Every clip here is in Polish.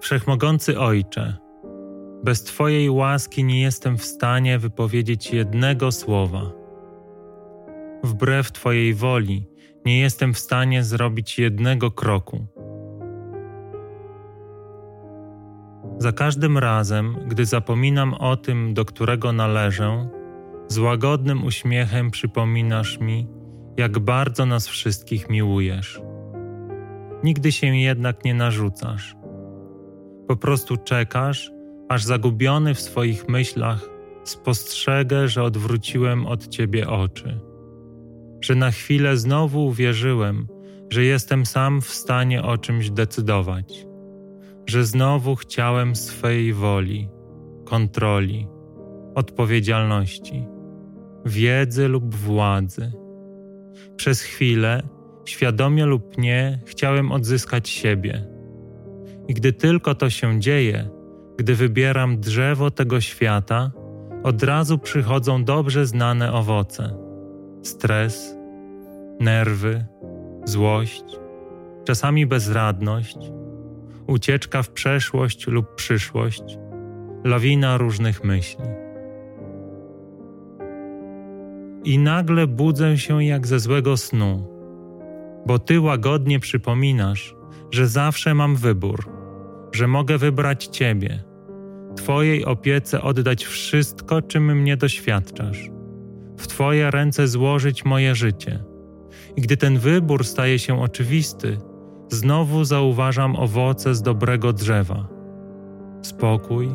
Wszechmogący Ojcze, bez Twojej łaski nie jestem w stanie wypowiedzieć jednego słowa. Wbrew Twojej woli nie jestem w stanie zrobić jednego kroku. Za każdym razem, gdy zapominam o tym, do którego należę, z łagodnym uśmiechem przypominasz mi, jak bardzo nas wszystkich miłujesz. Nigdy się jednak nie narzucasz. Po prostu czekasz, aż zagubiony w swoich myślach spostrzegę, że odwróciłem od ciebie oczy. Że na chwilę znowu uwierzyłem, że jestem sam w stanie o czymś decydować. Że znowu chciałem swej woli, kontroli, odpowiedzialności, wiedzy lub władzy. Przez chwilę, świadomie lub nie, chciałem odzyskać siebie. I gdy tylko to się dzieje, gdy wybieram drzewo tego świata, od razu przychodzą dobrze znane owoce: stres, nerwy, złość, czasami bezradność, ucieczka w przeszłość lub przyszłość, lawina różnych myśli. I nagle budzę się jak ze złego snu, bo ty łagodnie przypominasz, że zawsze mam wybór, że mogę wybrać Ciebie Twojej opiece oddać wszystko, czym mnie doświadczasz, w Twoje ręce złożyć moje życie. I gdy ten wybór staje się oczywisty, znowu zauważam owoce z dobrego drzewa: spokój,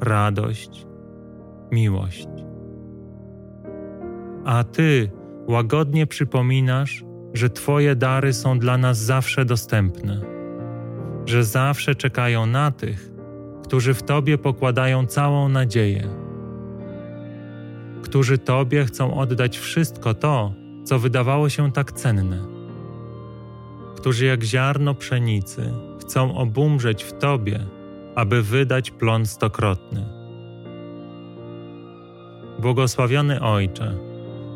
radość, miłość. A Ty łagodnie przypominasz, że Twoje dary są dla nas zawsze dostępne, że zawsze czekają na tych, którzy w Tobie pokładają całą nadzieję, którzy Tobie chcą oddać wszystko to, co wydawało się tak cenne, którzy jak ziarno pszenicy chcą obumrzeć w Tobie, aby wydać plon stokrotny. Błogosławiony Ojcze,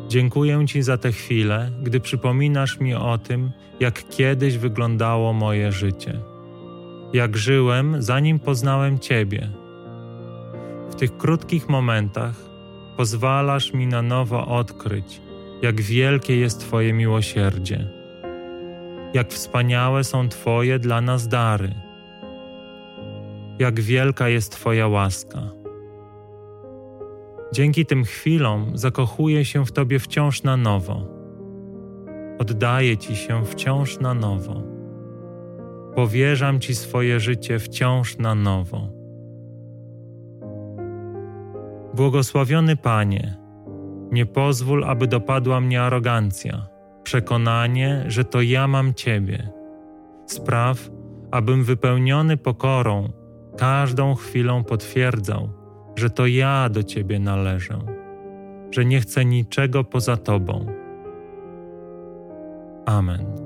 dziękuję Ci za te chwile, gdy przypominasz mi o tym, jak kiedyś wyglądało moje życie jak żyłem, zanim poznałem Ciebie. W tych krótkich momentach pozwalasz mi na nowo odkryć, jak wielkie jest Twoje miłosierdzie, jak wspaniałe są Twoje dla nas dary, jak wielka jest Twoja łaska. Dzięki tym chwilom zakochuję się w Tobie wciąż na nowo. Oddaję Ci się wciąż na nowo powierzam Ci swoje życie wciąż na nowo. Błogosławiony Panie, nie pozwól, aby dopadła mnie arogancja, przekonanie, że to ja mam Ciebie. Spraw, abym wypełniony pokorą każdą chwilą potwierdzał, że to ja do Ciebie należę, że nie chcę niczego poza Tobą. Amen.